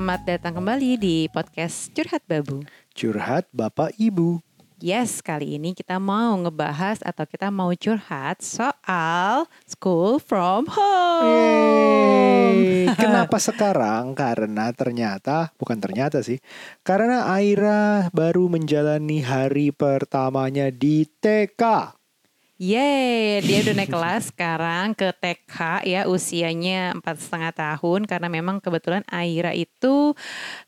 selamat datang kembali di podcast Curhat Babu. Curhat Bapak Ibu. Yes, kali ini kita mau ngebahas atau kita mau curhat soal school from home. Yeay. Kenapa sekarang? Karena ternyata, bukan ternyata sih, karena Aira baru menjalani hari pertamanya di TK. Yeay, dia udah naik kelas sekarang ke TK ya usianya empat setengah tahun karena memang kebetulan Aira itu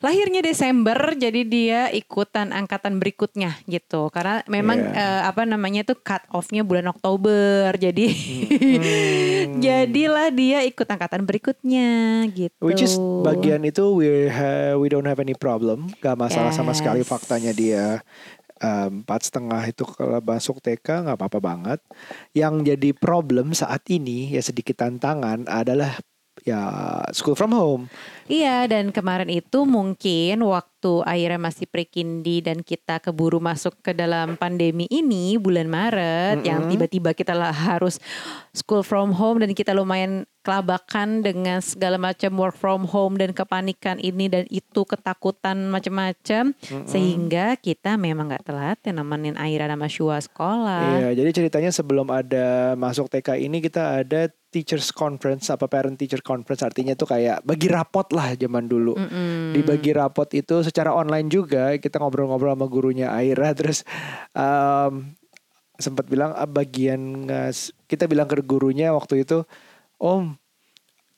lahirnya Desember jadi dia ikutan angkatan berikutnya gitu karena memang Yeah. eh, apa namanya tuh cut off-nya bulan Oktober jadi Hmm. jadilah dia ikut angkatan berikutnya gitu. Which is bagian itu we ha- we don't have any problem, gak masalah sama sekali Yes. faktanya dia empat setengah itu kalau masuk TK nggak apa-apa banget. Yang jadi problem saat ini ya sedikit tantangan adalah ya school from home. Iya dan kemarin itu mungkin waktu Aira masih pre-kindi dan kita keburu masuk ke dalam pandemi ini bulan Maret yang Mm-mm. tiba-tiba kita lah harus school from home dan kita lumayan kelabakan dengan segala macam work from home dan kepanikan ini dan itu ketakutan macam-macam sehingga kita memang nggak telat ya nemenin Aira sama Shua sekolah. Iya, jadi ceritanya sebelum ada masuk TK ini kita ada teachers conference apa parent teacher conference artinya tuh kayak bagi rapot lah zaman dulu. Mm-mm. Di bagi rapot itu secara online juga kita ngobrol-ngobrol sama gurunya Aira terus um, sempat bilang ah, bagian kita bilang ke gurunya waktu itu, "Om,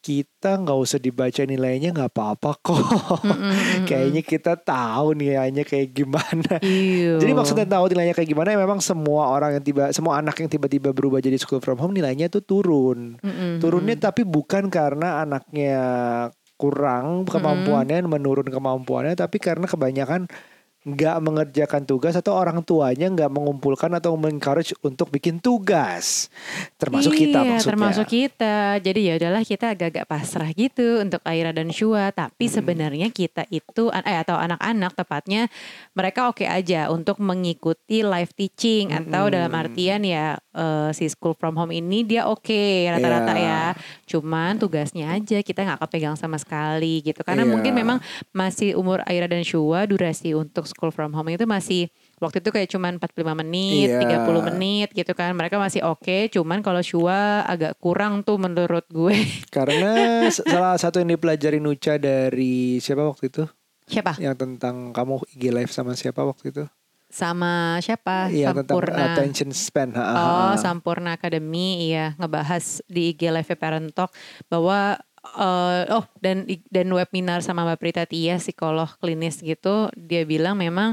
kita nggak usah dibaca nilainya nggak apa-apa kok. Mm-mm. Kayaknya kita tahu nilainya kayak gimana." Iya. Jadi maksudnya tahu nilainya kayak gimana ya memang semua orang yang tiba semua anak yang tiba-tiba berubah jadi school from home nilainya tuh turun. Mm-mm. Turunnya tapi bukan karena anaknya kurang kemampuannya menurun kemampuannya tapi karena kebanyakan nggak mengerjakan tugas atau orang tuanya nggak mengumpulkan atau mengencourage untuk bikin tugas termasuk kita iya, maksudnya termasuk kita. Jadi ya udahlah kita agak-agak pasrah gitu untuk Aira dan Shua. Tapi sebenarnya kita itu eh atau anak-anak tepatnya mereka oke aja untuk mengikuti live teaching atau Mm-mm. dalam artian ya eh, si school from home ini dia oke rata-rata Iya. ya. Cuman tugasnya aja kita nggak kepegang sama sekali gitu. Karena Iya. mungkin memang masih umur Aira dan Shua durasi untuk school from home itu masih waktu itu kayak cuman 45 menit, Iya. 30 menit gitu kan. Mereka masih oke, cuman kalau Shua agak kurang tuh menurut gue. karena salah satu yang dipelajari Nucha dari siapa waktu itu Siapa? yang tentang kamu IG live sama siapa waktu itu Sama siapa? Iya tentang Sampurna. attention span. Ha, ha, ha. Oh, Sampurna Academy iya ngebahas di IG Live Parent Talk bahwa eh, oh dan dan webinar sama Mbak Prita Tia psikolog klinis gitu dia bilang memang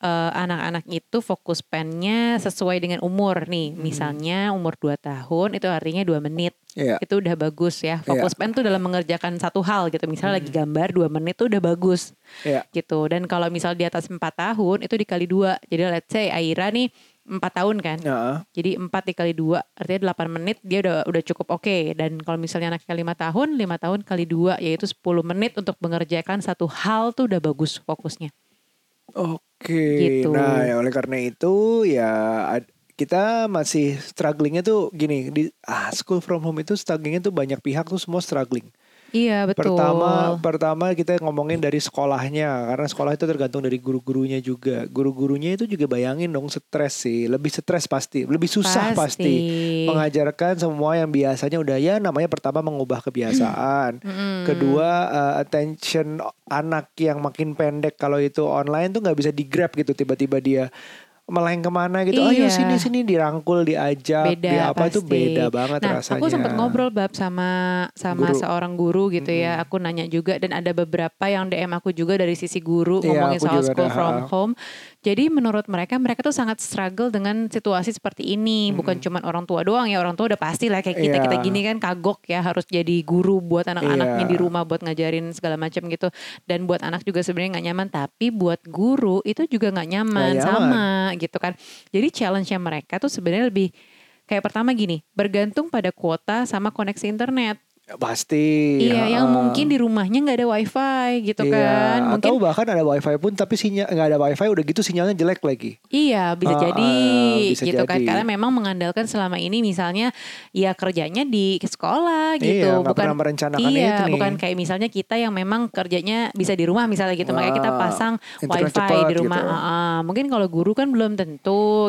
eh, anak-anak itu fokus pennya sesuai dengan umur nih. Misalnya umur 2 tahun itu artinya 2 menit. Iya. Itu udah bagus ya. Fokus pen tuh dalam mengerjakan satu hal gitu. Misalnya lagi gambar 2 menit tuh udah bagus Iya. gitu. Dan kalau misal di atas 4 tahun itu dikali dua. Jadi let's say Aira nih 4 tahun kan. Ya. Jadi 4 dikali 2 artinya 8 menit dia udah udah cukup oke dan kalau misalnya anaknya 5 tahun 5 tahun kali 2 yaitu 10 menit untuk mengerjakan satu hal tuh udah bagus fokusnya. Oke. Gitu. Nah, ya oleh karena itu ya kita masih strugglingnya tuh gini di ah school from home itu strugglingnya tuh banyak pihak tuh semua struggling. Iya betul. Pertama pertama kita ngomongin dari sekolahnya karena sekolah itu tergantung dari guru-gurunya juga. Guru-gurunya itu juga bayangin dong stres sih, lebih stres pasti, lebih susah pasti. Mengajarkan semua yang biasanya udah ya namanya pertama mengubah kebiasaan. Mm-mm. Kedua uh, attention anak yang makin pendek kalau itu online tuh nggak bisa di grab gitu tiba-tiba dia meleng ke mana gitu. Ayo Iya. sini sini dirangkul diajak beda di apa itu pasti. beda banget nah, rasanya. aku sempat ngobrol bab sama sama Guru. seorang guru gitu ya. Aku nanya juga dan ada beberapa yang DM aku juga dari sisi guru Iya, ngomongin soal school ada, from home. Jadi menurut mereka mereka tuh sangat struggle dengan situasi seperti ini. Bukan cuma orang tua doang ya. Orang tua udah pasti lah kayak kita kita Iya. gini kan kagok ya harus jadi guru buat anak-anaknya Iya. di rumah buat ngajarin segala macam gitu. Dan buat anak juga sebenarnya nggak nyaman. Tapi buat guru itu juga nggak nyaman, Nggak sama gitu kan. Jadi challenge-nya mereka tuh sebenarnya lebih kayak pertama gini, bergantung pada kuota sama koneksi internet. Pasti. Iya, yang mungkin di rumahnya nggak ada wifi gitu Iya, kan. Mungkin Atau bahkan ada wifi pun tapi sinyal nggak ada wifi udah gitu sinyalnya jelek lagi. Iya bisa Ah, jadi bisa gitu kan jadi. karena memang mengandalkan selama ini misalnya ya kerjanya di sekolah Iya, gitu nggak pernah merencanakan iya itu nih. bukan kayak misalnya kita yang memang kerjanya bisa di rumah misalnya gitu makanya kita pasang wifi cepat di rumah gitu. Ah, ah. mungkin kalau guru kan belum tentu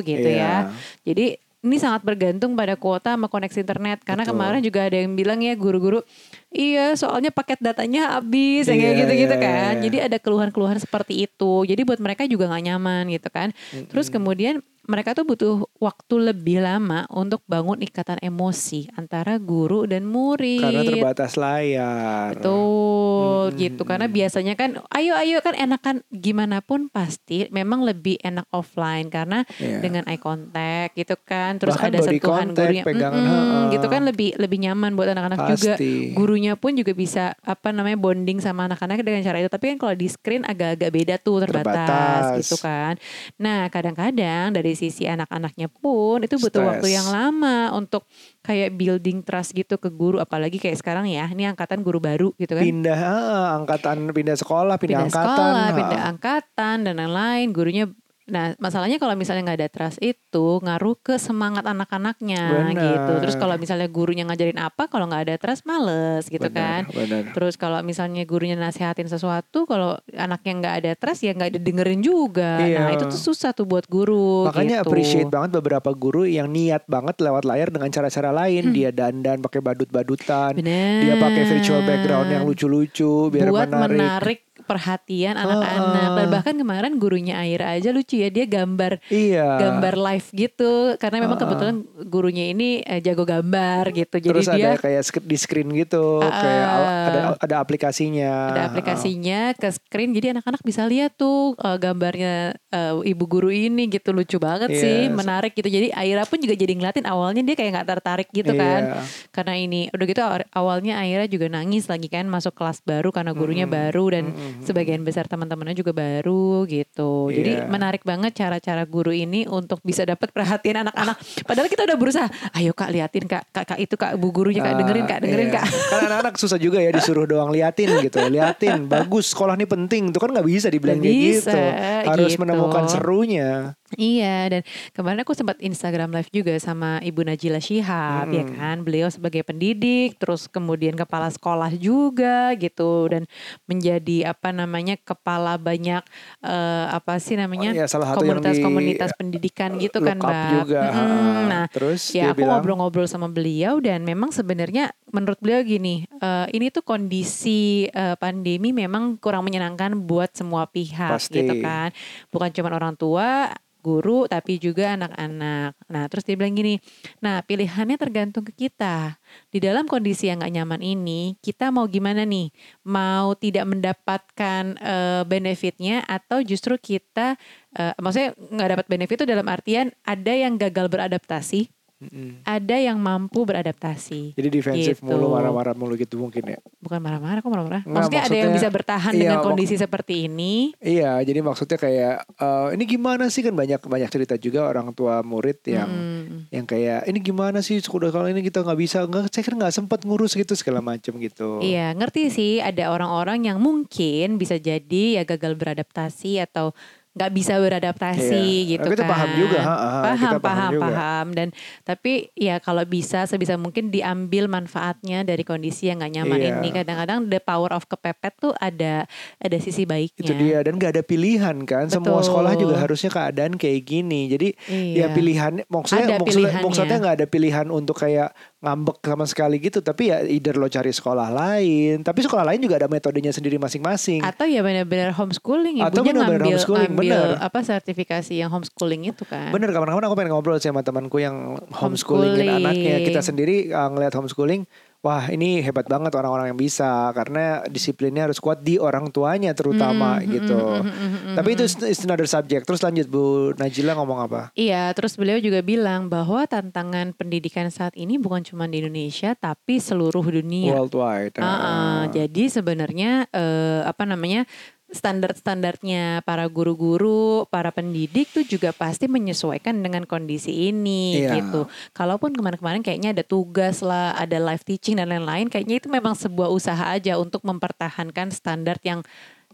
gitu ya Iya. jadi ini sangat bergantung pada kuota sama koneksi internet. Karena Betul. kemarin juga ada yang bilang ya guru-guru iya soalnya paket datanya habis kayak Iya, gitu-gitu iya, kan. iya. jadi ada keluhan-keluhan seperti itu. Jadi buat mereka juga nggak nyaman gitu kan. Terus kemudian mereka tuh butuh waktu lebih lama untuk bangun ikatan emosi antara guru dan murid Karena terbatas layar. Betul Mm, gitu karena biasanya kan ayo ayo kan enakan gimana pun pasti memang lebih enak offline karena Iya. dengan eye contact gitu kan terus Bahkan ada sentuhan contact, gurunya pegangan, ha-ha. gitu kan lebih lebih nyaman buat anak-anak juga gurunya pun juga bisa apa namanya bonding sama anak-anak dengan cara itu tapi kan kalau di screen agak-agak beda tuh terbatas, Terbatas. gitu kan nah kadang-kadang dari sisi anak-anaknya pun itu butuh Stres. waktu yang lama untuk kayak building trust gitu ke guru apalagi kayak sekarang ya ini angkatan guru baru gitu kan Pindah ah, angkatan pindah sekolah, pindah, pindah angkatan. sekolah, ah. pindah angkatan dan lain-lain. Gurunya Nah, masalahnya kalau misalnya nggak ada trust itu ngaruh ke semangat anak-anaknya gitu. Terus kalau misalnya gurunya ngajarin apa, kalau nggak ada trust males gitu kan. Benar, benar. Terus kalau misalnya gurunya nasihatin sesuatu, kalau anaknya nggak ada trust ya nggak didengerin juga. Iya. Nah itu tuh susah tuh buat guru. Makanya gitu. appreciate banget beberapa guru yang niat banget lewat layar dengan cara-cara lain. Dia dandan pakai badut-badutan. Hmm. Bener. Dia pakai virtual background yang lucu-lucu biar buat menarik. menarik, perhatian anak-anak. Ah. Dan bahkan kemarin gurunya Aira aja lucu ya dia gambar Iya. gambar live gitu karena memang Ah. kebetulan gurunya ini eh, jago gambar gitu. Jadi Terus dia ada kayak di screen gitu, Ah, kayak ada ada aplikasinya. ada aplikasinya ke screen jadi anak-anak bisa lihat tuh eh, gambarnya eh, ibu guru ini gitu lucu banget sih Yes. menarik gitu jadi Aira pun juga jadi ngeliatin awalnya dia kayak nggak tertarik gitu kan Iya. karena ini udah gitu aw- awalnya Aira juga nangis lagi kan masuk kelas baru karena gurunya Mm-mm. baru dan Mm-mm. Sebagian besar teman-temannya juga baru gitu jadi Iya. menarik banget cara-cara guru ini untuk bisa dapat perhatian anak-anak padahal kita udah berusaha ayo kak liatin kak kak, kak itu kak bu gurunya kak dengerin kak Ah, dengerin iya. kak Kan anak-anak susah juga ya disuruh doang liatin gitu. Liatin, bagus sekolah ini penting. Itu kan nggak bisa dibilang kayak bisa, gitu. Harus gitu. menemukan serunya. Iya dan kemarin aku sempat Instagram live juga sama Ibu Najila Shihab ya Mm-mm. kan beliau sebagai pendidik terus kemudian kepala sekolah juga gitu dan menjadi apa namanya kepala banyak eh, apa sih namanya Oh, iya, salah satu komunitas-komunitas pendidikan gitu kan look up Mbak. juga. Mm-mm. Nah Terus ya dia aku ngobrol-ngobrol sama beliau dan memang sebenarnya menurut beliau gini eh, ini tuh kondisi eh, pandemi memang kurang menyenangkan buat semua pihak Pasti. gitu kan bukan cuma orang tua guru tapi juga anak-anak. Nah terus dia bilang gini, nah pilihannya tergantung ke kita. Di dalam kondisi yang gak nyaman ini, kita mau gimana nih? Mau tidak mendapatkan eh, benefitnya atau justru kita, eh, maksudnya nggak dapat benefit itu dalam artian ada yang gagal beradaptasi, "Mm-mm." ada yang mampu beradaptasi. Jadi defensif Gitu. mulu, marah-marah mulu gitu mungkin ya. Bukan marah-marah, kok marah-marah? Nggak, Maksudnya, ada yang maksudnya- bisa bertahan iya, dengan mak- kondisi seperti ini. Iya, jadi maksudnya kayak eh, ini gimana sih kan banyak banyak cerita juga orang tua murid yang Mm. yang kayak ini gimana sih sudah kali ini kita nggak bisa nggak saya kan nggak sempat ngurus gitu segala macam gitu. Iya, ngerti sih ada orang-orang yang mungkin bisa jadi ya gagal beradaptasi atau nggak bisa beradaptasi Iya. gitu Kita kan. paham juga, ha, ha, paham, kita paham paham, juga. paham. Dan tapi ya kalau bisa sebisa mungkin diambil manfaatnya dari kondisi yang nggak nyaman Iya. ini. Kadang-kadang the power of kepepet tuh ada ada sisi baiknya. Itu dia dan nggak ada pilihan kan. Semua Betul. sekolah juga harusnya keadaan kayak gini. Jadi ya Iya. pilihan maksudnya Ada maksudnya, pilihannya. maksudnya nggak ada pilihan untuk kayak ngambek sama sekali gitu. Tapi ya either lo cari sekolah lain. Tapi sekolah lain juga ada metodenya sendiri masing-masing. Atau ya benar-benar homeschooling, Atau ibunya benar-benar ngambil, homeschooling, ngambil benar. apa sertifikasi yang homeschooling itu kan. Bener kapan-kapan aku pengen ngobrol sama temanku yang Homeschooling. homeschoolingin anaknya. Kita sendiri uh, ngelihat homeschooling, wah ini hebat banget orang-orang yang bisa karena disiplinnya harus kuat di orang tuanya terutama Hmm, gitu. hmm, hmm, Tapi itu is another subject. Terus lanjut Bu Najila ngomong apa? Iya, terus beliau juga bilang bahwa tantangan pendidikan saat ini bukan cuma di Indonesia, tapi seluruh dunia. Worldwide. Ah, ah. Ah. jadi sebenarnya eh, apa namanya standar-standarnya para guru-guru, para pendidik tuh juga pasti menyesuaikan dengan kondisi ini Iya. gitu. Kalaupun kemarin-kemarin kayaknya ada tugas lah, ada live teaching dan lain-lain, kayaknya itu memang sebuah usaha aja untuk mempertahankan standar yang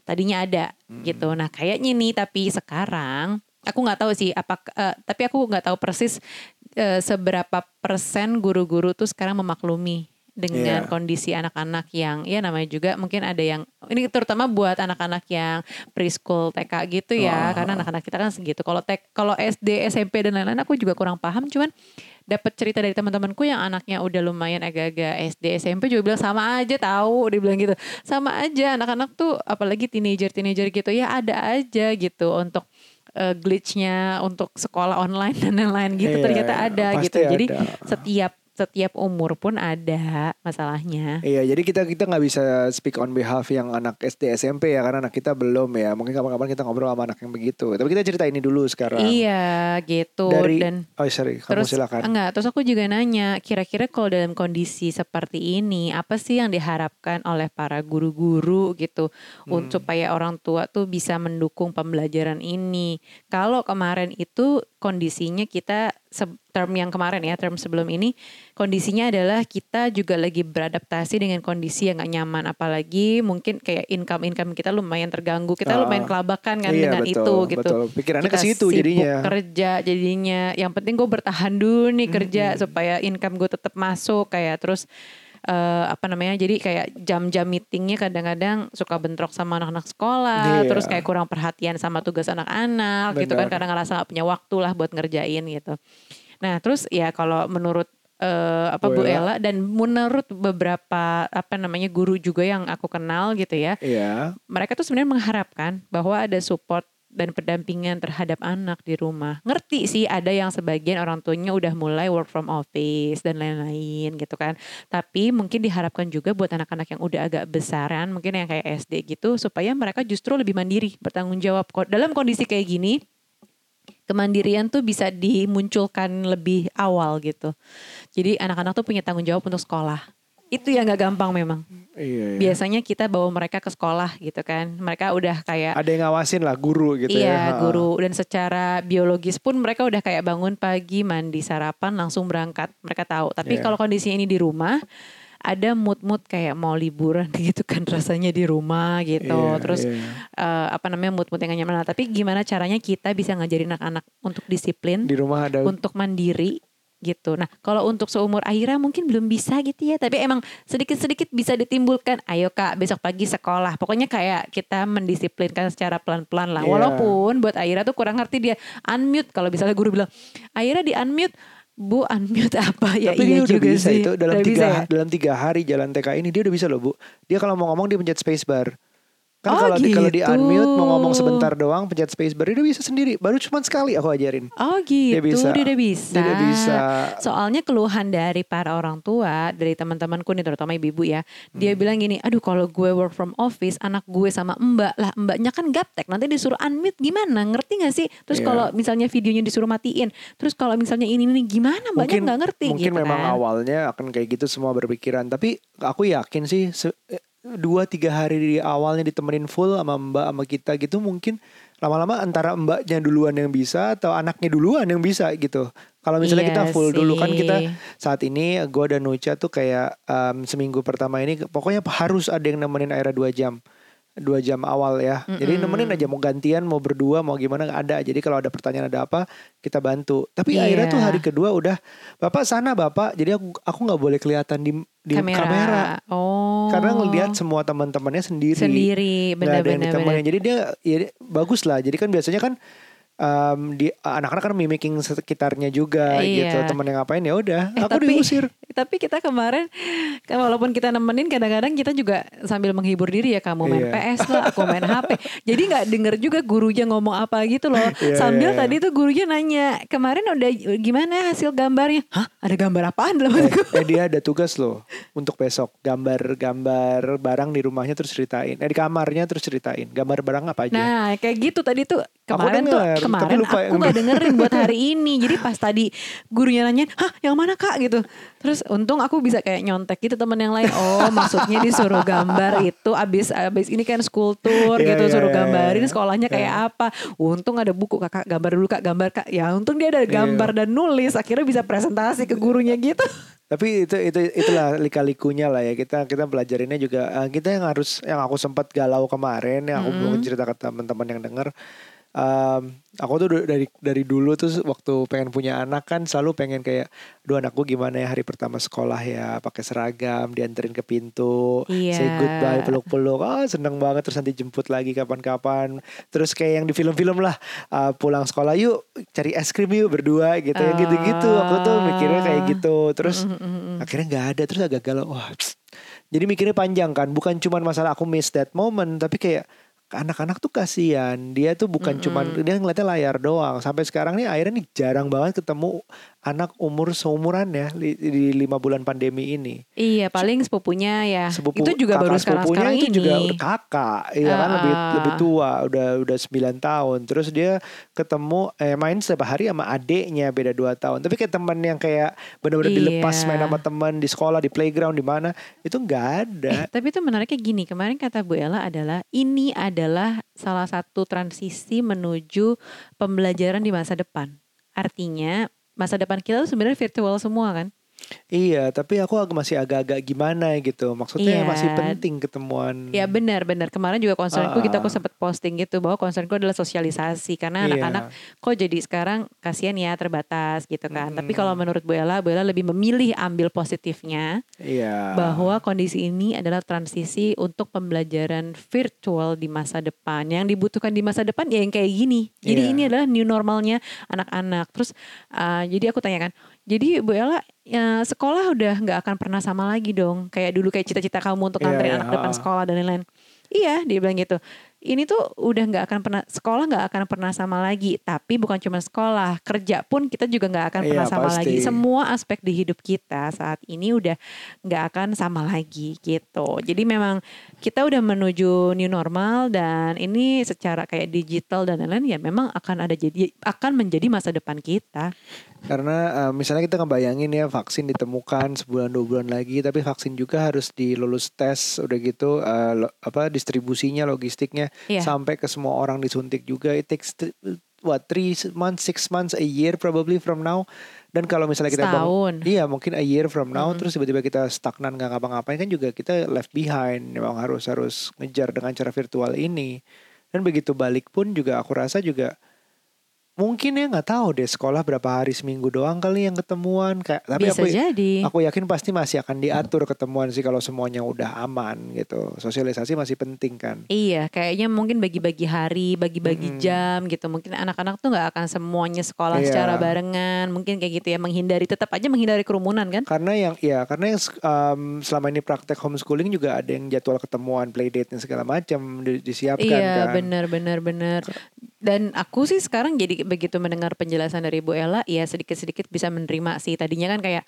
tadinya ada gitu. Nah kayaknya nih tapi sekarang aku nggak tahu sih apa tapi aku nggak tahu persis eh, seberapa persen guru-guru tuh sekarang memaklumi dengan Iya. kondisi anak-anak yang ya namanya juga mungkin ada yang ini terutama buat anak-anak yang preschool TK gitu ya Oh. karena anak-anak kita kan segitu kalau tek kalau SD SMP dan lain-lain aku juga kurang paham cuman dapat cerita dari teman-temanku yang anaknya udah lumayan agak-agak SD SMP juga bilang sama aja tahu dia bilang gitu sama aja anak-anak tuh apalagi teenager teenager gitu ya ada aja gitu untuk eh, glitchnya untuk sekolah online dan lain-lain gitu Iya, ternyata ada gitu jadi ada. setiap setiap umur pun ada masalahnya Iya, jadi kita kita nggak bisa speak on behalf yang anak SD SMP ya karena anak kita belum ya. Mungkin kapan-kapan kita ngobrol sama anak yang begitu. Tapi kita cerita ini dulu sekarang. iya gitu Dari dan oh sorry, kamu Terus silakan. enggak, terus aku juga nanya, kira-kira kalau dalam kondisi seperti ini, apa sih yang diharapkan oleh para guru-guru gitu Hmm. untuk supaya orang tua tuh bisa mendukung pembelajaran ini. Kalau kemarin itu kondisinya kita term yang kemarin ya, term sebelum ini kondisinya adalah kita juga lagi beradaptasi dengan kondisi yang gak nyaman apalagi mungkin kayak income-income kita lumayan terganggu. Kita Ah. lumayan kelabakan kan Iya, dengan betul, itu gitu betul. Pikirannya ke kita situ jadinya. kerja jadinya yang penting gue bertahan dulu nih kerja supaya income gue tetap masuk kayak terus eh, apa namanya jadi kayak jam-jam meetingnya kadang-kadang suka bentrok sama anak-anak sekolah Iya. terus kayak kurang perhatian sama tugas anak-anak gitu kan karena ngerasa gak punya waktu lah buat ngerjain gitu nah terus ya kalau menurut eh, apa Bu Ella dan menurut beberapa apa namanya guru juga yang aku kenal gitu ya Iya. mereka tuh sebenarnya mengharapkan bahwa ada support dan pendampingan terhadap anak di rumah. Ngerti sih ada yang sebagian orang tuanya udah mulai work from office dan lain-lain gitu kan. Tapi mungkin diharapkan juga buat anak-anak yang udah agak besaran, mungkin yang kayak SD gitu supaya mereka justru lebih mandiri, bertanggung jawab. Dalam kondisi kayak gini kemandirian tuh bisa dimunculkan lebih awal gitu. Jadi anak-anak tuh punya tanggung jawab untuk sekolah. Itu yang gak gampang memang Iya, iya. biasanya kita bawa mereka ke sekolah gitu kan. Mereka udah kayak Ada yang ngawasin lah guru gitu ya. iya guru dan secara biologis pun mereka udah kayak bangun pagi, mandi, sarapan langsung berangkat. Mereka tahu. Tapi Iya. kalau kondisinya ini di rumah ada mood-mood kayak mau liburan gitu kan rasanya di rumah gitu. Iya, Terus iya. eh, apa namanya mood-mood yang gak nyaman. Nah, Tapi gimana caranya kita bisa ngajarin anak-anak untuk disiplin, di rumah ada untuk mandiri gitu. Nah, kalau untuk seumur Aira mungkin belum bisa gitu ya, tapi emang sedikit-sedikit bisa ditimbulkan. Ayo Kak, besok pagi sekolah. Pokoknya kayak kita mendisiplinkan secara pelan-pelan lah. Iya. Walaupun buat Aira tuh kurang ngerti dia unmute kalau misalnya guru bilang, "Aira di unmute." Bu unmute apa ya? Tapi iya dia udah juga bisa sih. itu dalam Udah tiga bisa ya? dalam tiga hari jalan TK ini dia udah bisa loh bu. Dia kalau mau ngomong dia pencet spacebar. Kan Oh, kalau di, kalau di gitu. unmute mau ngomong sebentar doang pencet spacebar dia udah bisa sendiri. Baru cuma sekali aku ajarin. Oh gitu, Dia bisa. dia udah bisa. Dia udah bisa. Soalnya keluhan dari para orang tua, dari teman-temanku nih terutama ibu-ibu ya, dia Hmm. bilang gini, aduh kalau gue work from office, anak gue sama mbak lah, mbaknya kan gaptek, nanti disuruh unmute gimana, ngerti gak sih? Terus Iya. kalau misalnya videonya disuruh matiin, terus kalau misalnya ini ini gimana, mbaknya nggak ngerti mungkin gitu memang kan. awalnya akan kayak gitu semua berpikiran tapi aku yakin sih dua tiga hari di awalnya ditemenin full sama mbak sama kita gitu mungkin lama-lama antara mbaknya duluan yang bisa atau anaknya duluan yang bisa gitu kalau misalnya Iya kita full dulu kan sih. kita saat ini gue dan Nucha tuh kayak em, seminggu pertama ini pokoknya harus ada yang nemenin Aira dua jam dua jam awal ya. Jadi nemenin aja mau gantian mau berdua mau gimana ada. Jadi kalau ada pertanyaan ada apa kita bantu. Tapi Iya. Aira tuh hari kedua udah bapak sana bapak. Jadi aku aku nggak boleh kelihatan di di kamera. kamera, Oh. karena ngelihat semua teman-temannya sendiri. Sendiri, nggak ada yang benar-benar. ditemenin. jadi dia ya, bagus lah. Jadi kan biasanya kan em, di anak-anak kan mimicking sekitarnya juga Iya. gitu temen yang ngapain ya udah Eh, aku tapi- diusir Tapi kita kemarin kan walaupun kita nemenin kadang-kadang kita juga sambil menghibur diri ya kamu main Iya. PS lah, aku main HP. Jadi nggak denger juga gurunya ngomong apa gitu loh. Iya, sambil iya, iya. tadi tuh gurunya nanya, "Kemarin udah gimana hasil gambarnya?" Hah? Ada gambar apaan dalam eh, eh, dia ada tugas loh untuk besok gambar-gambar barang di rumahnya terus ceritain eh di kamarnya terus ceritain gambar barang apa aja Nah, kayak gitu tadi tuh Kemarin tuh kemarin lupa aku yang- gak dengerin buat hari ini. Jadi pas tadi gurunya nanya, "Hah, yang mana Kak?" gitu. Terus untung aku bisa kayak nyontek gitu teman yang lain. Oh, maksudnya disuruh gambar itu abis abis ini kan school tour Iya, gitu iya, suruh iya, gambarin iya. sekolahnya kayak apa. Untung ada buku Kakak gambar dulu Kak, gambar Kak. Ya untung dia ada gambar dan nulis akhirnya bisa presentasi ke gurunya gitu. Tapi itu itu itulah lika-likunya lah ya kita kita pelajarinnya juga eh, kita yang harus yang aku sempat galau kemarin yang aku belum cerita ke teman-teman yang dengar em, aku tuh dari dari dulu tuh waktu pengen punya anak kan selalu pengen kayak duh anakku gimana ya hari pertama sekolah ya pakai seragam dianterin ke pintu Iya. say goodbye peluk-peluk. Ah seneng banget terus nanti jemput lagi kapan-kapan. Terus kayak yang di film-film lah ah, pulang sekolah yuk cari es krim yuk berdua gitu yang gitu-gitu. Aku tuh mikirnya kayak gitu. Terus akhirnya nggak ada terus agak galau. Wah jadi mikirnya panjang kan bukan cuman masalah aku miss that moment tapi kayak anak-anak tuh kasihan. Dia tuh bukan cuman dia ngeliatnya layar doang. Sampai sekarang nih akhirnya nih jarang banget ketemu anak umur seumuran ya di lima bulan pandemi ini Iya, paling sepupunya ya. sepupu itu juga kakak baru sepupunya sekarang-sekarang itu ini. juga udah kakak iya kan lebih Ah. lebih tua udah udah 9 tahun terus dia ketemu eh main setiap hari sama adeknya beda 2 tahun tapi kayak teman yang kayak benar-benar dilepas Iya. main sama teman di sekolah di playground di mana itu nggak ada Eh, tapi itu menariknya gini, kemarin kata Bu Ella adalah ini adalah salah satu transisi menuju pembelajaran di masa depan. Artinya masa depan kita tuh sebenarnya virtual semua kan? Iya, tapi aku masih agak-agak gimana gitu. Maksudnya Iya. masih penting ketemuan. Ya benar benar. Kemarin juga concernku gitu aku sempat posting gitu bahwa concernku adalah sosialisasi karena Iya. anak-anak kok jadi sekarang kasihan ya terbatas gitu kan. Tapi kalau menurut Bu Ella, Bu Ella lebih memilih ambil positifnya Iya. bahwa kondisi ini adalah transisi untuk pembelajaran virtual di masa depan. Yang dibutuhkan di masa depan ya yang kayak gini. Jadi Iya. ini adalah new normalnya anak-anak. Terus uh, jadi aku tanyakan, jadi Bu Ella ya, sekolah udah nggak akan pernah sama lagi dong. Kayak dulu kayak cita-cita kamu untuk Iya, nganterin iya, anak depan sekolah dan lain-lain. Iya, dia bilang gitu. Ini tuh udah nggak akan pernah sekolah nggak akan pernah sama lagi. Tapi bukan cuma sekolah, kerja pun kita juga nggak akan pernah Iya, sama pasti. lagi. Semua aspek di hidup kita saat ini udah nggak akan sama lagi gitu. Jadi memang kita udah menuju new normal dan ini secara kayak digital dan lain-lain ya memang akan ada jadi akan menjadi masa depan kita. Karena eh, misalnya kita ngebayangin ya vaksin ditemukan sebulan dua bulan lagi, tapi vaksin juga harus dilulus tes, udah gitu eh, lo- apa distribusinya, logistiknya Iya. sampai ke semua orang disuntik juga. It takes th- what three months, six months, a year probably from now. Dan kalau misalnya kita bang- Setahun. iya mungkin a year from now, terus tiba-tiba kita stagnan nggak ngapa-ngapain kan juga kita left behind. Memang harus harus ngejar dengan cara virtual ini. Dan begitu balik pun juga aku rasa juga mungkin ya nggak tahu deh sekolah berapa hari seminggu doang kali yang ketemuan kayak tapi Bisa aku jadi. aku yakin pasti masih akan diatur ketemuan sih kalau semuanya udah aman gitu sosialisasi masih penting kan Iya, kayaknya mungkin bagi-bagi hari, bagi-bagi jam gitu. Mungkin anak-anak tuh nggak akan semuanya sekolah Iya. secara barengan. Mungkin kayak gitu ya, menghindari tetap aja menghindari kerumunan kan? karena yang ya karena yang um, selama ini praktek homeschooling juga ada yang jadwal ketemuan playdate dan segala macam di- disiapkan Iya, kan benar benar benar. Dan aku sih sekarang jadi begitu mendengar penjelasan dari Bu Ella, ya sedikit-sedikit bisa menerima sih. Tadinya kan kayak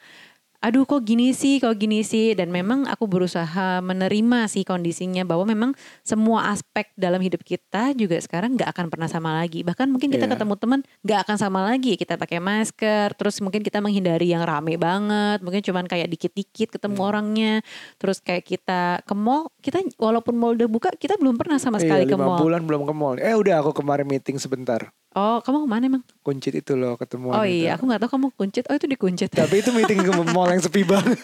aduh kok gini sih, kok gini sih dan memang aku berusaha menerima sih kondisinya bahwa memang semua aspek dalam hidup kita juga sekarang nggak akan pernah sama lagi. Bahkan mungkin kita Iya. ketemu teman nggak akan sama lagi. Kita pakai masker, terus mungkin kita menghindari yang rame banget, mungkin cuman kayak dikit-dikit ketemu Hmm. orangnya. Terus kayak kita ke mall, kita walaupun mall udah buka, kita belum pernah sama sekali iya, ke lima mall. bulan belum ke mall eh udah aku kemarin meeting sebentar Oh, kamu ke mana emang? kuncit itu loh ketemuan Oh itu. iya, aku nggak tahu kamu kuncit. Oh itu dikuncit. tapi itu meeting ke mall yang sepi banget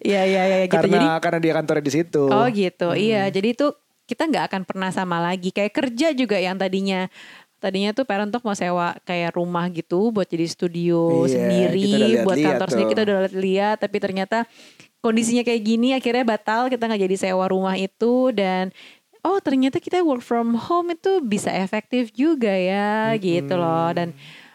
Iya iya iya gitu. karena Jadi karena dia kantornya di situ oh gitu. Iya, jadi itu kita nggak akan pernah sama lagi. Kayak kerja juga yang tadinya tadinya tuh parent talk mau sewa kayak rumah gitu buat jadi studio Iya, sendiri kita udah buat lihat-lihat kantor sendiri kita udah lihat tapi ternyata kondisinya kayak gini akhirnya batal kita nggak jadi sewa rumah itu dan oh ternyata kita work from home itu bisa efektif juga ya gitu loh. Dan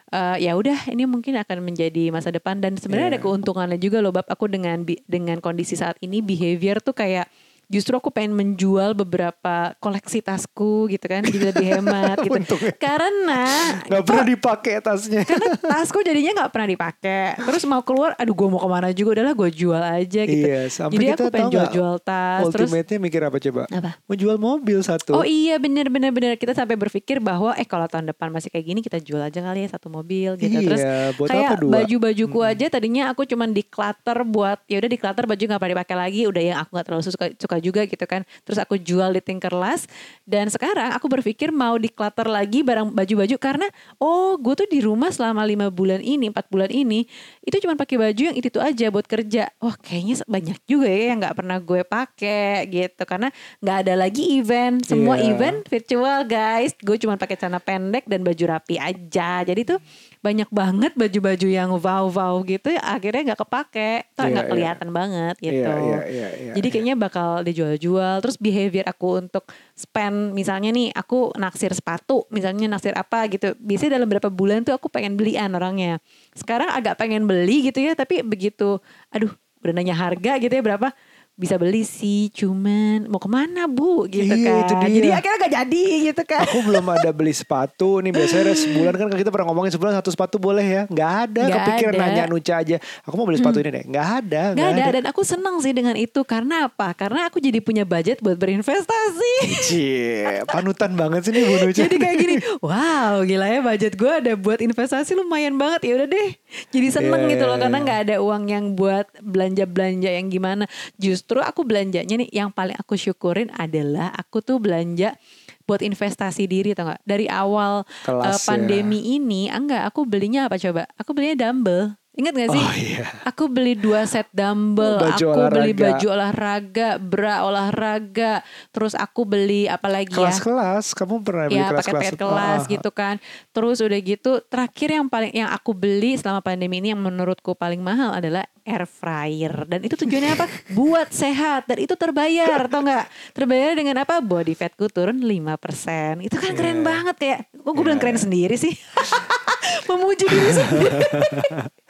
eh, ya udah ini mungkin akan menjadi masa depan. Dan sebenarnya ada Iya. keuntungannya juga loh bab. Aku dengan bi- dengan kondisi saat ini behavior tuh kayak justru aku pengen menjual beberapa koleksi tasku gitu kan jadi lebih hemat gitu Untungnya. karena Gak pernah dipakai tasnya. karena tasku jadinya nggak pernah dipakai terus mau keluar aduh gue mau ke mana juga udahlah gue jual aja gitu Iya, sampai jadi kita aku pengen nggak jual-jual tas terus Ultimate-nya mikir apa coba? apa Mau jual mobil satu. Oh iya bener bener bener kita sampai berpikir bahwa eh kalau tahun depan masih kayak gini kita jual aja kali ya satu mobil gitu Iya, terus buat kayak apa dua? baju-bajuku aja tadinya aku cuman declutter buat ya udah declutter baju nggak pernah dipakai lagi udah yang aku nggak terlalu suka suka juga gitu kan. Terus aku jual di Tinkerlust dan sekarang aku berpikir mau declutter lagi barang baju-baju karena oh gue tuh di rumah selama lima bulan ini empat bulan ini itu cuma pakai baju yang itu itu aja buat kerja. Wah kayaknya banyak juga ya yang nggak pernah gue pakai gitu. Karena nggak ada lagi event. Semua Iya. event virtual guys. Gue cuma pakai celana pendek dan baju rapi aja. Jadi tuh banyak banget baju-baju yang wow wow gitu akhirnya nggak kepake. Tuh nggak iya. kelihatan banget gitu. Iya, iya, iya, iya, jadi iya. kayaknya bakal dijual-jual. Terus behavior aku untuk spend misalnya nih aku naksir sepatu misalnya naksir apa gitu. Biasanya dalam berapa bulan tuh aku pengen belian orangnya. Sekarang agak pengen beli gitu ya tapi begitu aduh udah nanya harga gitu ya berapa bisa beli sih cuman mau ke mana bu? Gitu Iya, kan. Itu dia. jadi akhirnya gak jadi gitu kan. Aku belum ada beli sepatu nih biasanya sebulan kan kita pernah ngomongin sebulan satu sepatu boleh ya? Nggak ada Nggak kepikiran ada. nanya Nuca aja. Aku mau beli sepatu ini deh. Nggak ada Gak ada dan aku seneng sih dengan itu. Karena apa? Karena aku jadi punya budget buat berinvestasi. Cie, panutan banget sih nih Bu Nuca jadi kayak gini, wow gila ya budget gue ada buat investasi lumayan banget. Ya udah deh. Jadi seneng Iya, gitu loh iya, karena iya. nggak ada uang yang buat belanja belanja yang gimana. Justru aku belanjanya nih yang paling aku syukurin adalah aku tuh belanja buat investasi diri tau gak? Dari awal Kelas eh, ya. pandemi ini, enggak aku belinya apa coba? Aku belinya dumbbell. Ingat gak sih? Oh iya Aku beli dua set dumbbell, Baju aku beli olahraga. baju olahraga, bra olahraga, terus aku beli apa lagi ya? kelas-kelas kamu pernah beli Ya kelas-kelas paket-paket kelas Ah, gitu kan. Terus udah gitu, terakhir yang paling yang aku beli selama pandemi ini yang menurutku paling mahal adalah air fryer. Dan itu tujuannya apa? Buat sehat dan itu terbayar, tau nggak? Terbayar dengan apa? Body fatku turun 5%. Itu kan keren Iya. banget ya. Kok gue bilang Iya. keren sendiri sih? Memuji diri sendiri.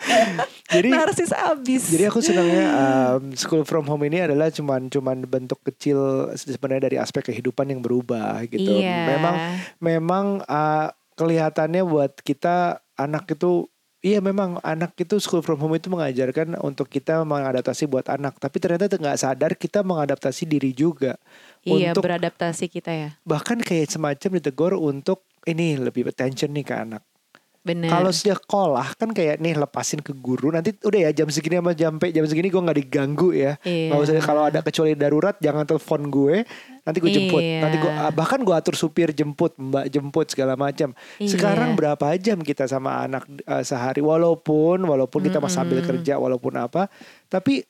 Jadi Narsis abis. Jadi aku senangnya um, school from home ini adalah cuman cuman bentuk kecil sebenarnya dari aspek kehidupan yang berubah gitu. Iya. Memang memang uh, kelihatannya buat kita anak itu Iya memang anak itu school from home itu mengajarkan untuk kita mengadaptasi buat anak, tapi ternyata nggak sadar kita mengadaptasi diri juga Iya untuk beradaptasi kita ya. bahkan kayak semacam ditegur untuk ini lebih attention nih ke anak. Bener. Kalau sekolah kan kayak nih lepasin ke guru nanti udah ya jam segini sama jam jam segini gue nggak diganggu ya. Iya. Nggak usah kalau ada kecuali darurat jangan telepon gue nanti gue jemput. Iya. Nanti gue ah, bahkan gue atur supir jemput, mbak jemput segala macam. Iya. Sekarang berapa jam kita sama anak eh, sehari walaupun walaupun kita masih sambil kerja walaupun apa tapi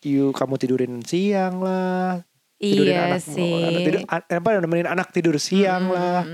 you kamu tidurin siang lah. Tidurin Iya anak, sih. anak tidur, apa nemenin anak tidur siang lah.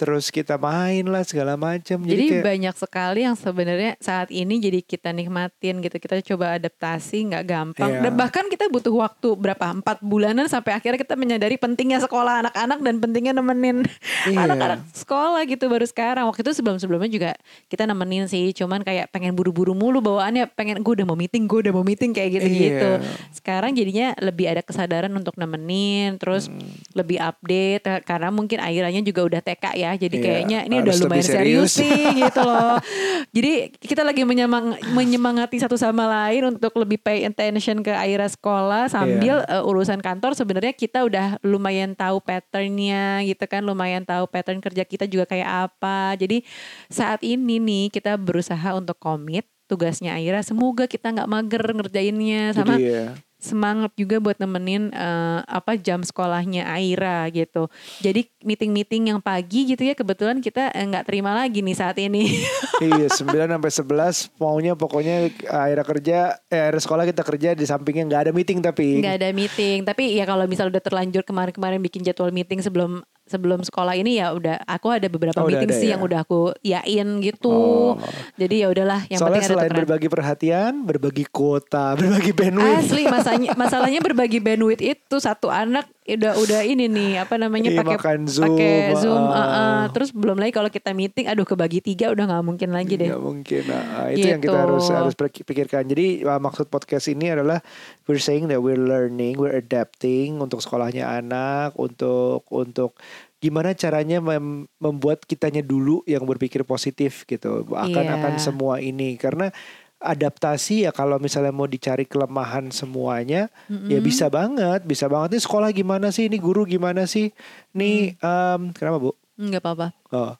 Terus kita main lah segala macam. Jadi, Jadi kayak, banyak sekali yang sebenarnya saat ini jadi kita nikmatin gitu. Kita coba adaptasi nggak gampang. Iya. Dan bahkan kita butuh waktu berapa empat bulanan sampai akhirnya kita menyadari pentingnya sekolah anak-anak dan pentingnya nemenin Iya. anak-anak sekolah gitu baru sekarang. Waktu itu sebelum-sebelumnya juga kita nemenin sih. Cuman kayak pengen buru-buru mulu bawaannya pengen gue udah mau meeting, gue udah mau meeting kayak gitu-gitu. Iya. Sekarang jadinya lebih ada kesadaran untuk nemenin, terus Hmm. lebih update karena mungkin akhirnya juga udah TK ya. Jadi Iya, kayaknya ini udah lumayan serius, serius. sih gitu loh. Jadi kita lagi menyemang, menyemangati satu sama lain untuk lebih pay attention ke Aira sekolah sambil Iya. uh, urusan kantor sebenarnya kita udah lumayan tahu patternnya gitu kan, lumayan tahu pattern kerja kita juga kayak apa. Jadi saat ini nih kita berusaha untuk komit tugasnya Aira. Semoga kita nggak mager ngerjainnya sama Jadi ya. Semangat juga buat nemenin eh, apa jam sekolahnya Aira gitu. Jadi meeting-meeting yang pagi gitu ya kebetulan kita eh, nggak terima lagi nih saat ini. iya 9 sampai 11 maunya pokoknya akhirnya kerja eh akhirnya sekolah kita kerja di sampingnya nggak ada meeting tapi nggak ada meeting. Tapi ya kalau misal udah terlanjur kemarin-kemarin bikin jadwal meeting sebelum sebelum sekolah ini ya udah aku ada beberapa Oh, meeting ada sih ya? yang udah aku yain gitu. Oh. Jadi ya udahlah yang soalnya penting ada selain tukeran. berbagi perhatian berbagi kuota berbagi bandwidth Asli masalahnya masalahnya berbagi bandwidth itu satu anak udah udah ini nih apa namanya Iya, pakai pakai Zoom, uh, uh. terus belum lagi kalau kita meeting, aduh kebagi tiga udah nggak mungkin lagi deh. Nggak mungkin. Nah, itu yang kita Gitu. harus harus pikirkan. Jadi uh, maksud podcast ini adalah we're saying that we're learning, we're adapting untuk sekolahnya anak, untuk untuk gimana caranya mem- membuat kitanya dulu yang berpikir positif gitu akan Iya. akan semua ini karena adaptasi ya kalau misalnya mau dicari kelemahan semuanya ya bisa banget bisa banget nih sekolah gimana sih ini guru gimana sih nih em, kenapa bu Nggak apa-apa. Oh.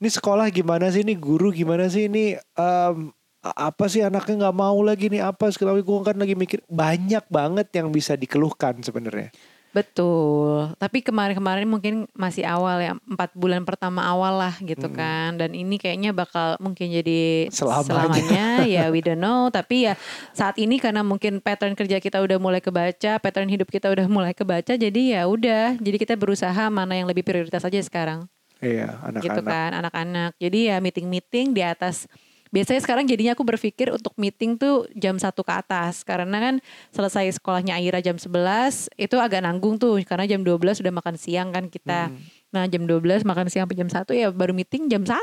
Ini sekolah gimana sih? Ini guru gimana sih? Ini a- apa sih anaknya nggak mau lagi nih apa segala gue kan lagi mikir banyak banget yang bisa dikeluhkan sebenarnya. Betul. Tapi kemarin-kemarin mungkin masih awal ya, empat bulan pertama awal lah gitu kan. Dan ini kayaknya bakal mungkin jadi Selamanya. selamanya ya we don't know. Tapi ya saat ini karena mungkin pattern kerja kita udah mulai kebaca, pattern hidup kita udah mulai kebaca. Jadi ya udah. Jadi kita berusaha mana yang lebih prioritas aja sekarang. Iya gitu anak-anak. kan anak-anak jadi ya meeting-meeting di atas biasanya sekarang jadinya aku berpikir untuk meeting tuh jam satu ke atas. Karena kan selesai sekolahnya Aira jam 11 itu agak nanggung tuh. Karena jam 12 sudah makan siang kan kita. Hmm. Nah jam 12 makan siang sampai jam 1 ya baru meeting jam 1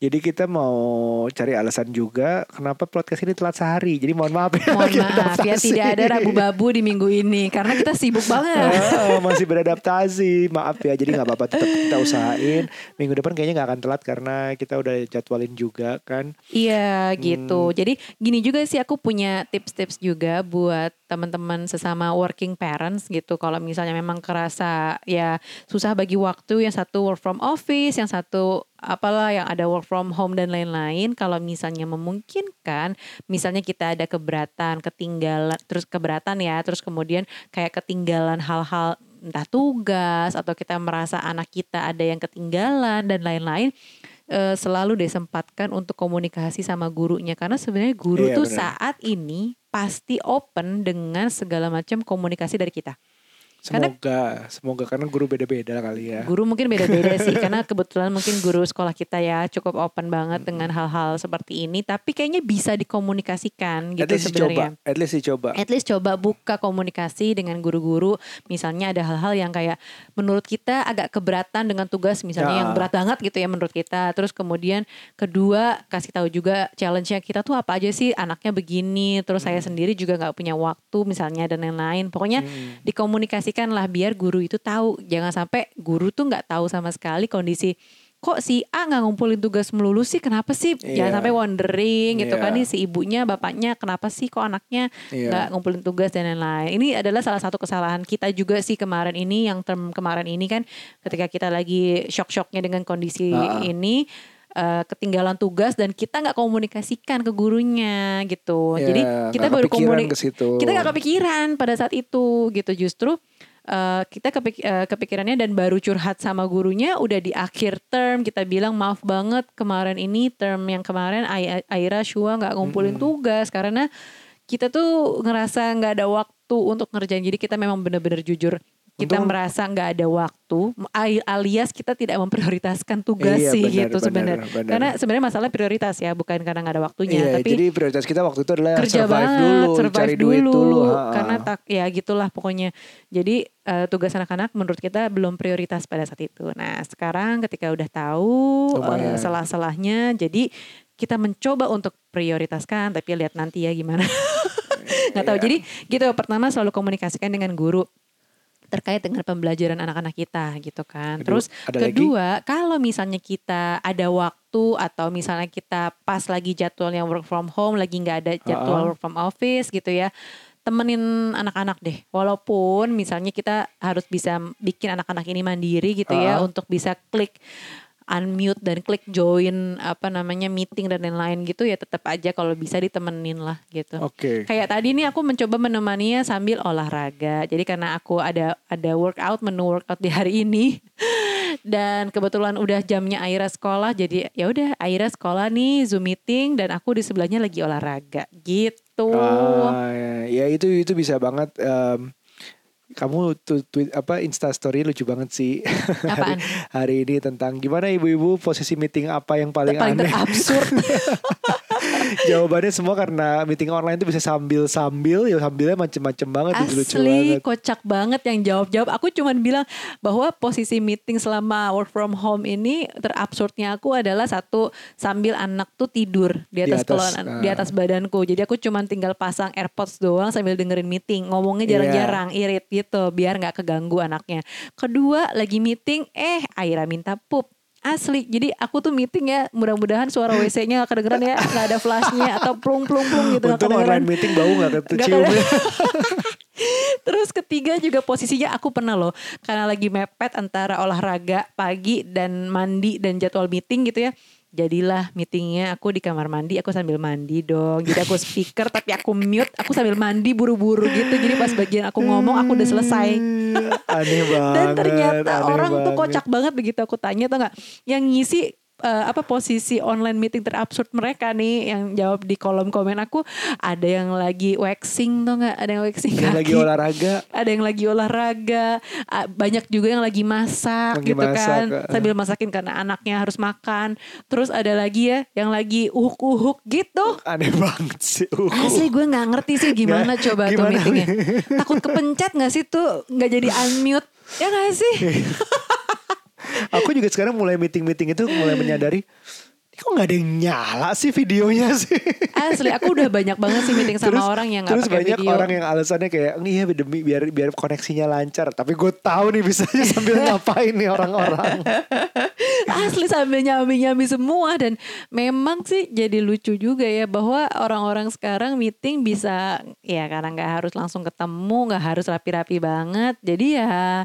Jadi kita mau cari alasan juga kenapa podcast ini telat sehari. Jadi mohon maaf ya. mohon maaf ya tidak ada rabu-babu di minggu ini karena kita sibuk banget Ah, masih beradaptasi maaf ya jadi nggak apa-apa tetap kita usahain minggu depan kayaknya nggak akan telat karena kita udah jadwalin juga kan Iya gitu. Hmm. Jadi gini juga sih aku punya tips-tips juga buat teman-teman sesama working parents gitu. Kalau misalnya memang kerasa ya susah bagi waktu, yang satu work from office, yang satu apalah yang ada work from home dan lain-lain. Kalau misalnya memungkinkan, misalnya kita ada keberatan, ketinggalan, terus keberatan ya, terus kemudian kayak ketinggalan hal-hal entah tugas atau kita merasa anak kita ada yang ketinggalan dan lain-lain eh, selalu deh sempatkan untuk komunikasi sama gurunya karena sebenarnya guru Iya, tuh benar. saat ini pasti open dengan segala macam komunikasi dari kita. Karena- semoga semoga karena guru beda-beda kali ya Guru mungkin beda-beda sih karena kebetulan mungkin guru sekolah kita ya cukup open banget dengan hal-hal seperti ini tapi kayaknya bisa dikomunikasikan at gitu least dicoba sebenarnya. at least dicoba At least coba buka komunikasi dengan guru-guru. Misalnya ada hal-hal yang kayak menurut kita agak keberatan dengan tugas misalnya Ya. yang berat banget gitu ya menurut kita. Terus kemudian kedua kasih tahu juga challenge-nya kita tuh apa aja sih anaknya begini. Terus saya sendiri juga nggak punya waktu misalnya dan lain-lain. Pokoknya Hmm. Dikomunikasikan lah biar guru itu tahu. Jangan sampai guru tuh nggak tahu sama sekali kondisi kok si A nggak ngumpulin tugas melulu sih kenapa sih Iya. jangan sampai wondering gitu Iya. kan nih si ibunya bapaknya kenapa sih kok anaknya Iya. nggak ngumpulin tugas dan lain-lain. Ini adalah salah satu kesalahan kita juga sih kemarin ini yang term kemarin ini kan ketika kita lagi shock-shocknya dengan kondisi Ah. ini eh, ketinggalan tugas dan kita nggak komunikasikan ke gurunya gitu. Ya, Jadi kita baru kepikiran komunik ke situ. kita nggak kepikiran pada saat itu gitu justru eh, kita kepik- eh, kepikirannya dan baru curhat sama gurunya udah di akhir term. Kita bilang maaf banget kemarin ini term yang kemarin Ai- Aira Shua nggak ngumpulin tugas. Karena kita tuh ngerasa nggak ada waktu untuk ngerjain. Jadi kita memang benar-benar jujur kita Untung- merasa nggak ada waktu alias kita tidak memprioritaskan tugas Iya, sih benar, gitu benar, sebenarnya benar. karena sebenarnya masalah prioritas ya bukan karena nggak ada waktunya Iya, tapi jadi prioritas kita waktu itu adalah kerja survive banget, dulu, survive cari dulu, duit dulu. ha, karena tak ya gitulah pokoknya. Jadi eh, tugas anak-anak menurut kita belum prioritas pada saat itu. Nah sekarang ketika udah tahu Lumayan. eh, salah-salahnya, jadi kita mencoba untuk prioritaskan, tapi lihat nanti ya gimana. Nggak tahu. Iya. Jadi gitu pertama selalu komunikasikan dengan guru terkait dengan pembelajaran anak-anak kita gitu kan. Kedua- Terus ada lagi? kedua, kalau misalnya kita ada waktu atau misalnya kita pas lagi jadwalnya work from home, lagi nggak ada jadwal Ha-ha. work from office gitu ya, temenin anak-anak deh. Walaupun misalnya kita harus bisa bikin anak-anak ini mandiri gitu ya Ha-ha. untuk bisa klik unmute dan klik join apa namanya meeting dan lain-lain gitu ya tetap aja kalau bisa ditemenin lah gitu. Oke. Kayak tadi nih aku mencoba menemaninya sambil olahraga. Jadi karena aku ada ada workout menu workout di hari ini dan kebetulan udah jamnya Aira sekolah jadi ya udah Aira sekolah nih Zoom meeting dan aku di sebelahnya lagi olahraga gitu. Ah, ya itu itu bisa banget. em, kamu tuh tweet apa Insta story lucu banget sih Apaan? hari ini tentang gimana ibu-ibu posisi meeting apa yang paling, Paling aneh. terabsurd. Jawabannya semua karena meeting online itu bisa sambil-sambil ya sambilnya macem-macem banget Asli banget. kocak banget yang jawab-jawab. Aku cuman bilang bahwa posisi meeting selama work from home ini terabsurdnya aku adalah satu sambil anak tuh tidur di atas, atas, kalau ah. di atas badanku. Jadi aku cuman tinggal pasang AirPods doang sambil dengerin meeting. Ngomongnya Iya. jarang-jarang, irit gitu biar nggak keganggu anaknya. Kedua lagi meeting, eh Aira minta pup. Asli, jadi aku tuh meeting ya, mudah-mudahan suara WC-nya gak kedengeran ya, gak ada flashnya atau plung plung plung gitu. Untung online meeting bau gak kecium. Terus ketiga juga posisinya aku pernah loh karena lagi mepet antara olahraga pagi dan mandi dan jadwal meeting gitu ya. Jadilah meetingnya aku di kamar mandi, aku sambil mandi dong. Jadi aku speaker tapi aku mute, aku sambil mandi buru-buru gitu. Jadi pas bagian aku ngomong aku udah selesai. Aneh banget. Dan ternyata aneh orang tuh banget. kocak banget begitu aku tanya tuh nggak yang ngisi eh, apa posisi online meeting terabsurd mereka nih yang jawab di kolom komen aku ada yang lagi waxing tuh nggak ada yang waxing Yang lagi olahraga. ada yang lagi olahraga ah, banyak juga yang lagi masak Lagi gitu masak, kan eh. sambil masakin karena anaknya harus makan terus ada lagi ya yang lagi uhuk-uhuk gitu Aneh banget sih. Uh. Asli gue nggak ngerti sih gimana Nggak, coba tuh gimana meetingnya. nih? Takut kepencet nggak sih tuh nggak jadi unmute ya nggak sih? Aku juga sekarang mulai meeting-meeting itu mulai menyadari "Ini kok nggak ada yang nyala sih videonya sih. Asli aku udah banyak banget sih meeting sama terus, orang yang nggak terus pakai banyak video. orang yang alasannya kayak iya demi biar biar koneksinya lancar. Tapi gue tahu nih bisanya sambil ngapain nih orang-orang. Asli sambil nyambi-nyambi semua dan memang sih jadi lucu juga ya bahwa orang-orang sekarang meeting bisa ya karena nggak harus langsung ketemu, nggak harus rapi-rapi banget. Jadi ya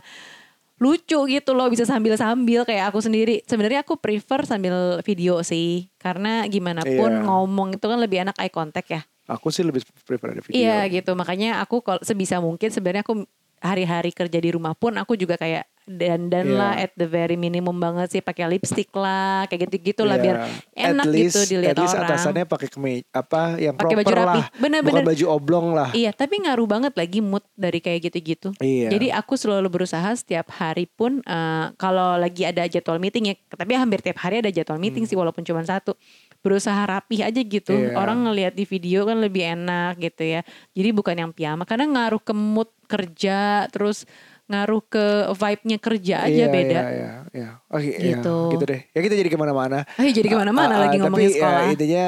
lucu gitu loh bisa sambil-sambil kayak aku sendiri. Sebenarnya aku prefer sambil video sih karena gimana pun Iya. ngomong itu kan lebih enak eye contact ya. Aku sih lebih prefer ada video. Iya gitu makanya aku kalau sebisa mungkin sebenarnya aku hari-hari kerja di rumah pun aku juga kayak dandan Iya. lah at the very minimum banget sih pakai lipstick lah kayak gitu-gitu lah Iya. biar enak at least, gitu dilihat at least orang. atasannya pakai kemeja apa yang Pakai proper baju rapi. lah. Bener-bener. Bukan baju oblong lah. Iya tapi ngaruh banget lagi mood dari kayak gitu-gitu. Iya. Jadi aku selalu berusaha setiap hari pun eh, kalau lagi ada jadwal meeting ya, tapi hampir tiap hari ada jadwal meeting sih walaupun cuma satu. Berusaha rapih aja gitu. Hmm. Iya. Orang ngelihat di video kan lebih enak gitu ya. Jadi bukan yang piyama karena ngaruh ke mood kerja terus ngaruh ke vibe-nya kerja aja Iya, beda. Iya, iya, iya. Oke, Gitu. gitu. gitu deh. Ya kita jadi ke mana-mana. Ayo jadi ke mana-mana Ah, ah, lagi ah, ngomongin tapi, sekolah. Ya, intinya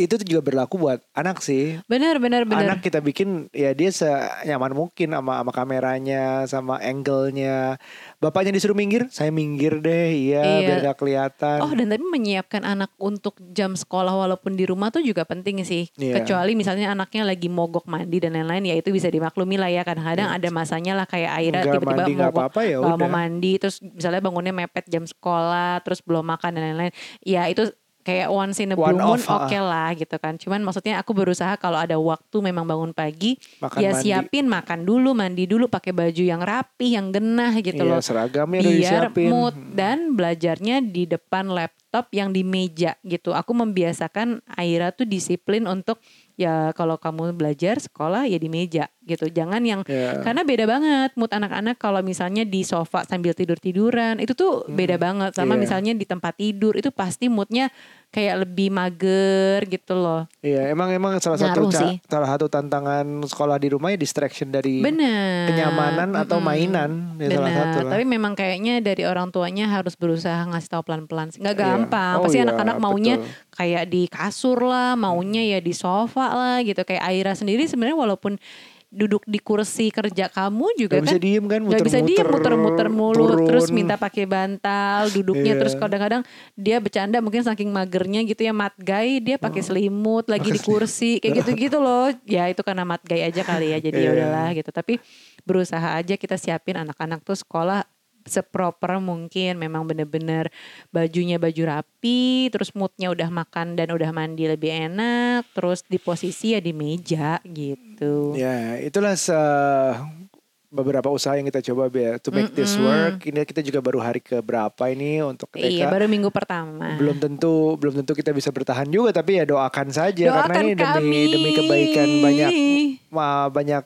itu juga berlaku buat anak sih. Bener bener bener. Anak kita bikin ya dia senyaman mungkin sama sama kameranya, sama angle-nya. Bapaknya disuruh minggir, saya minggir deh, iya, Iya. biar gak kelihatan. Oh dan tapi menyiapkan anak untuk jam sekolah walaupun di rumah tuh juga penting sih. Iya. Kecuali misalnya anaknya lagi mogok mandi dan lain-lain ya itu bisa dimaklumi lah ya. Kadang-kadang ada masanya lah kayak Aira tiba-tiba mandi, mogok apa-apa, ya nggak mau mandi terus misalnya bangunnya mepet jam sekolah terus belum makan dan lain-lain. Ya itu kayak once in a blue One moon off, oke ah. lah gitu kan. Cuman maksudnya aku berusaha kalau ada waktu memang bangun pagi Makan ya mandi. siapin makan dulu mandi dulu pakai baju yang rapi yang genah gitu Iya, loh seragamnya udah biar disiapin. mood dan belajarnya di depan laptop yang di meja gitu. Aku membiasakan Aira tuh disiplin untuk ya kalau kamu belajar sekolah ya di meja gitu. Jangan yang Iya. karena beda banget mood anak-anak kalau misalnya di sofa sambil tidur-tiduran itu tuh beda banget sama iya. misalnya di tempat tidur itu pasti moodnya kayak lebih mager gitu loh. Iya, emang emang salah satu Ngaruh sih. salah satu tantangan sekolah di rumah ya distraction dari Bener. kenyamanan atau Mm-mm. mainan ya salah Benar, satu lah. tapi memang kayaknya dari orang tuanya harus berusaha ngasih tahu pelan-pelan. Nggak Iya. gampang. Oh Pasti iya, anak-anak maunya betul. kayak di kasur lah, maunya ya di sofa lah gitu. Kayak Aira sendiri sebenarnya walaupun duduk di kursi kerja kamu juga Gak kan bisa diem kan nggak bisa diem muter-muter mulu turun. terus minta pakai bantal duduknya Iya. terus kadang-kadang dia bercanda mungkin saking magernya gitu ya mat guy dia pakai selimut lagi di kursi kayak gitu-gitu loh ya itu karena mat guy aja kali ya jadi ya Iya. udahlah gitu tapi berusaha aja kita siapin anak-anak tuh sekolah seproper mungkin memang bener-bener bajunya baju rapi terus moodnya udah makan dan udah mandi lebih enak terus di posisi ya di meja gitu Ya, itulah se beberapa usaha yang kita coba biar to make this Mm-mm. work. Ini kita juga baru hari ke berapa ini untuk TK. iya baru minggu pertama belum tentu belum tentu kita bisa bertahan juga tapi ya doakan saja karena Doakan ini demi kami. demi kebaikan banyak banyak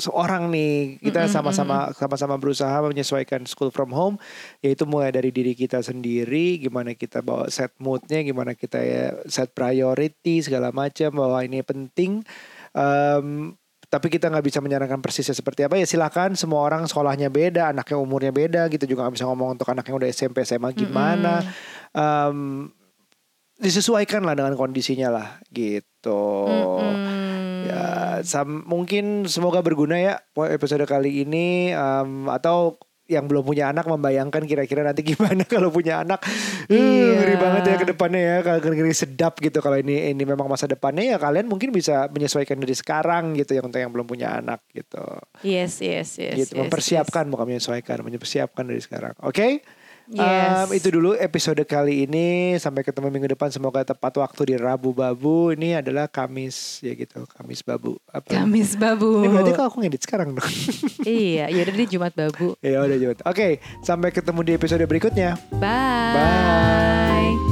seorang nih. Kita sama-sama sama-sama berusaha menyesuaikan school from home yaitu mulai dari diri kita sendiri gimana kita bawa set moodnya gimana kita ya set priority segala macam bahwa ini penting. Um, tapi kita nggak bisa menyarankan persisnya seperti apa. Ya silakan semua orang sekolahnya beda anaknya umurnya beda gitu juga nggak bisa ngomong untuk anak yang udah SMP SMA gimana. Um, disesuaikan lah dengan kondisinya lah gitu ya sam- mungkin semoga berguna ya episode kali ini um, atau yang belum punya anak membayangkan kira-kira nanti gimana kalau punya anak. Uh, Iya. ngeri banget ya ke depannya ya kalau ngeri sedap gitu kalau ini ini memang masa depannya. Ya kalian mungkin bisa menyesuaikan dari sekarang gitu yang untuk yang belum punya anak gitu. Yes, yes, yes. gitu yes, mempersiapkan bukan menyesuaikan mempersiapkan dari sekarang. Oke Yes. Um, itu dulu episode kali ini sampai ketemu minggu depan semoga tepat waktu di Rabu Babu ini adalah Kamis ya gitu Kamis Babu apa. Kamis babu. ini berarti kok aku ngedit sekarang dong iya, yaudah deh Jumat babu. ya udah Jumat oke sampai ketemu di episode berikutnya Bye. Bye.